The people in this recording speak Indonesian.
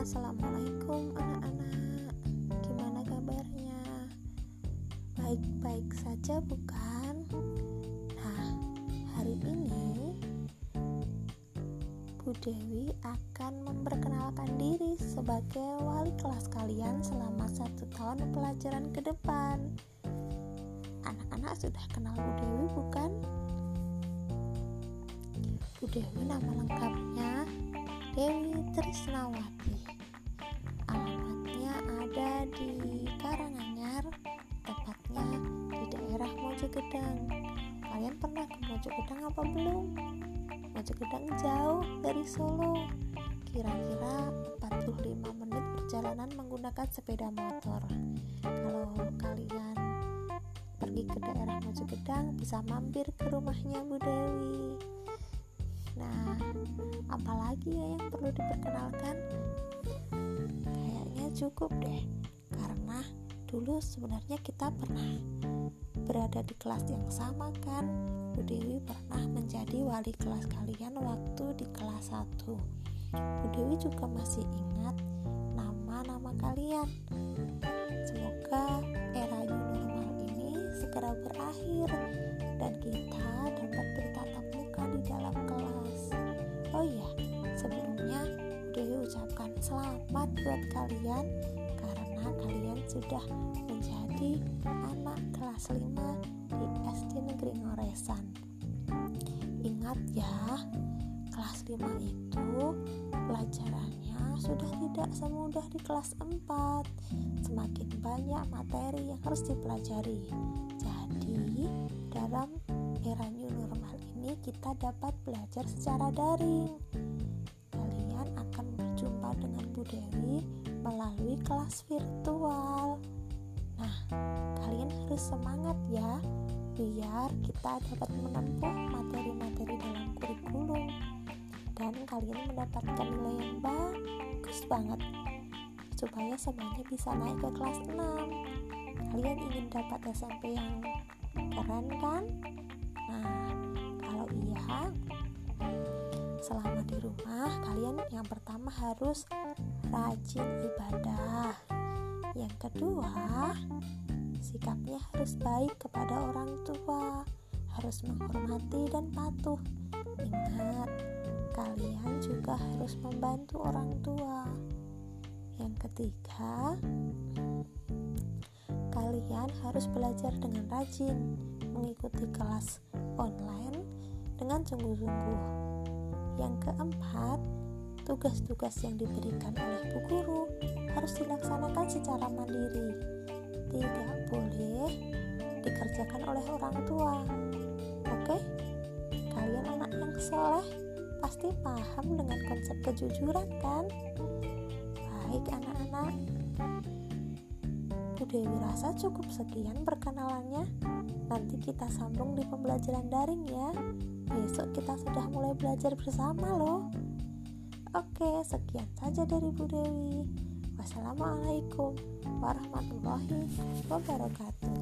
Assalamualaikum anak-anak Gimana kabarnya? Baik-baik saja bukan? Nah, hari ini Bu Dewi akan memperkenalkan diri sebagai wali kelas kalian selama satu tahun pelajaran ke depan Anak-anak sudah kenal Bu Dewi bukan? Bu Dewi nama lengkapnya Dewi Trisnawati. Alamatnya ada di Karanganyar, tepatnya di daerah Mojokedang. Kalian pernah ke Mojokedang apa belum? Mojokedang jauh dari Solo. Kira-kira 45 menit perjalanan menggunakan sepeda motor. Kalau kalian pergi ke daerah Mojokedang bisa mampir ke rumahnya Bu Dewi. Nah, apalagi ya yang perlu diperkenalkan? Cukup deh, karena dulu sebenarnya kita pernah berada di kelas yang sama kan? Bu Dewi pernah menjadi wali kelas kalian waktu di kelas 1. Bu Dewi juga masih ingat nama-nama kalian. Dewi ucapkan selamat buat kalian karena kalian sudah menjadi anak kelas 5 di SD Negeri Ngoresan. Ingat ya, kelas 5 itu pelajarannya sudah tidak semudah di kelas 4. Semakin banyak materi yang harus dipelajari. Jadi, dalam era new normal ini kita dapat belajar secara daring. Kelas virtual. Nah, kalian harus semangat ya, biar kita dapat menempuh materi-materi dalam kurikulum dan kalian mendapatkan nilai yang bagus banget supaya semuanya bisa naik ke kelas 6 kalian ingin dapat SMP yang keren kan? Rumah kalian yang pertama harus rajin ibadah. Yang kedua, sikapnya harus baik kepada orang tua, harus menghormati dan patuh. Ingat, kalian juga harus membantu orang tua. Yang ketiga, kalian harus belajar dengan rajin, mengikuti kelas online dengan sungguh-sungguh. Yang keempat, tugas-tugas yang diberikan oleh bu guru harus dilaksanakan secara mandiri. Tidak boleh dikerjakan oleh orang tua. Oke? Kalian anak yang soleh pasti paham dengan konsep kejujuran kan? Baik anak-anak, Bu Dewi rasa cukup sekian perkenalannya. Nanti kita sambung di pembelajaran daring ya. Besok kita sudah mulai belajar bersama loh. Oke, sekian saja dari Bu Dewi. Wassalamualaikum warahmatullahi wabarakatuh.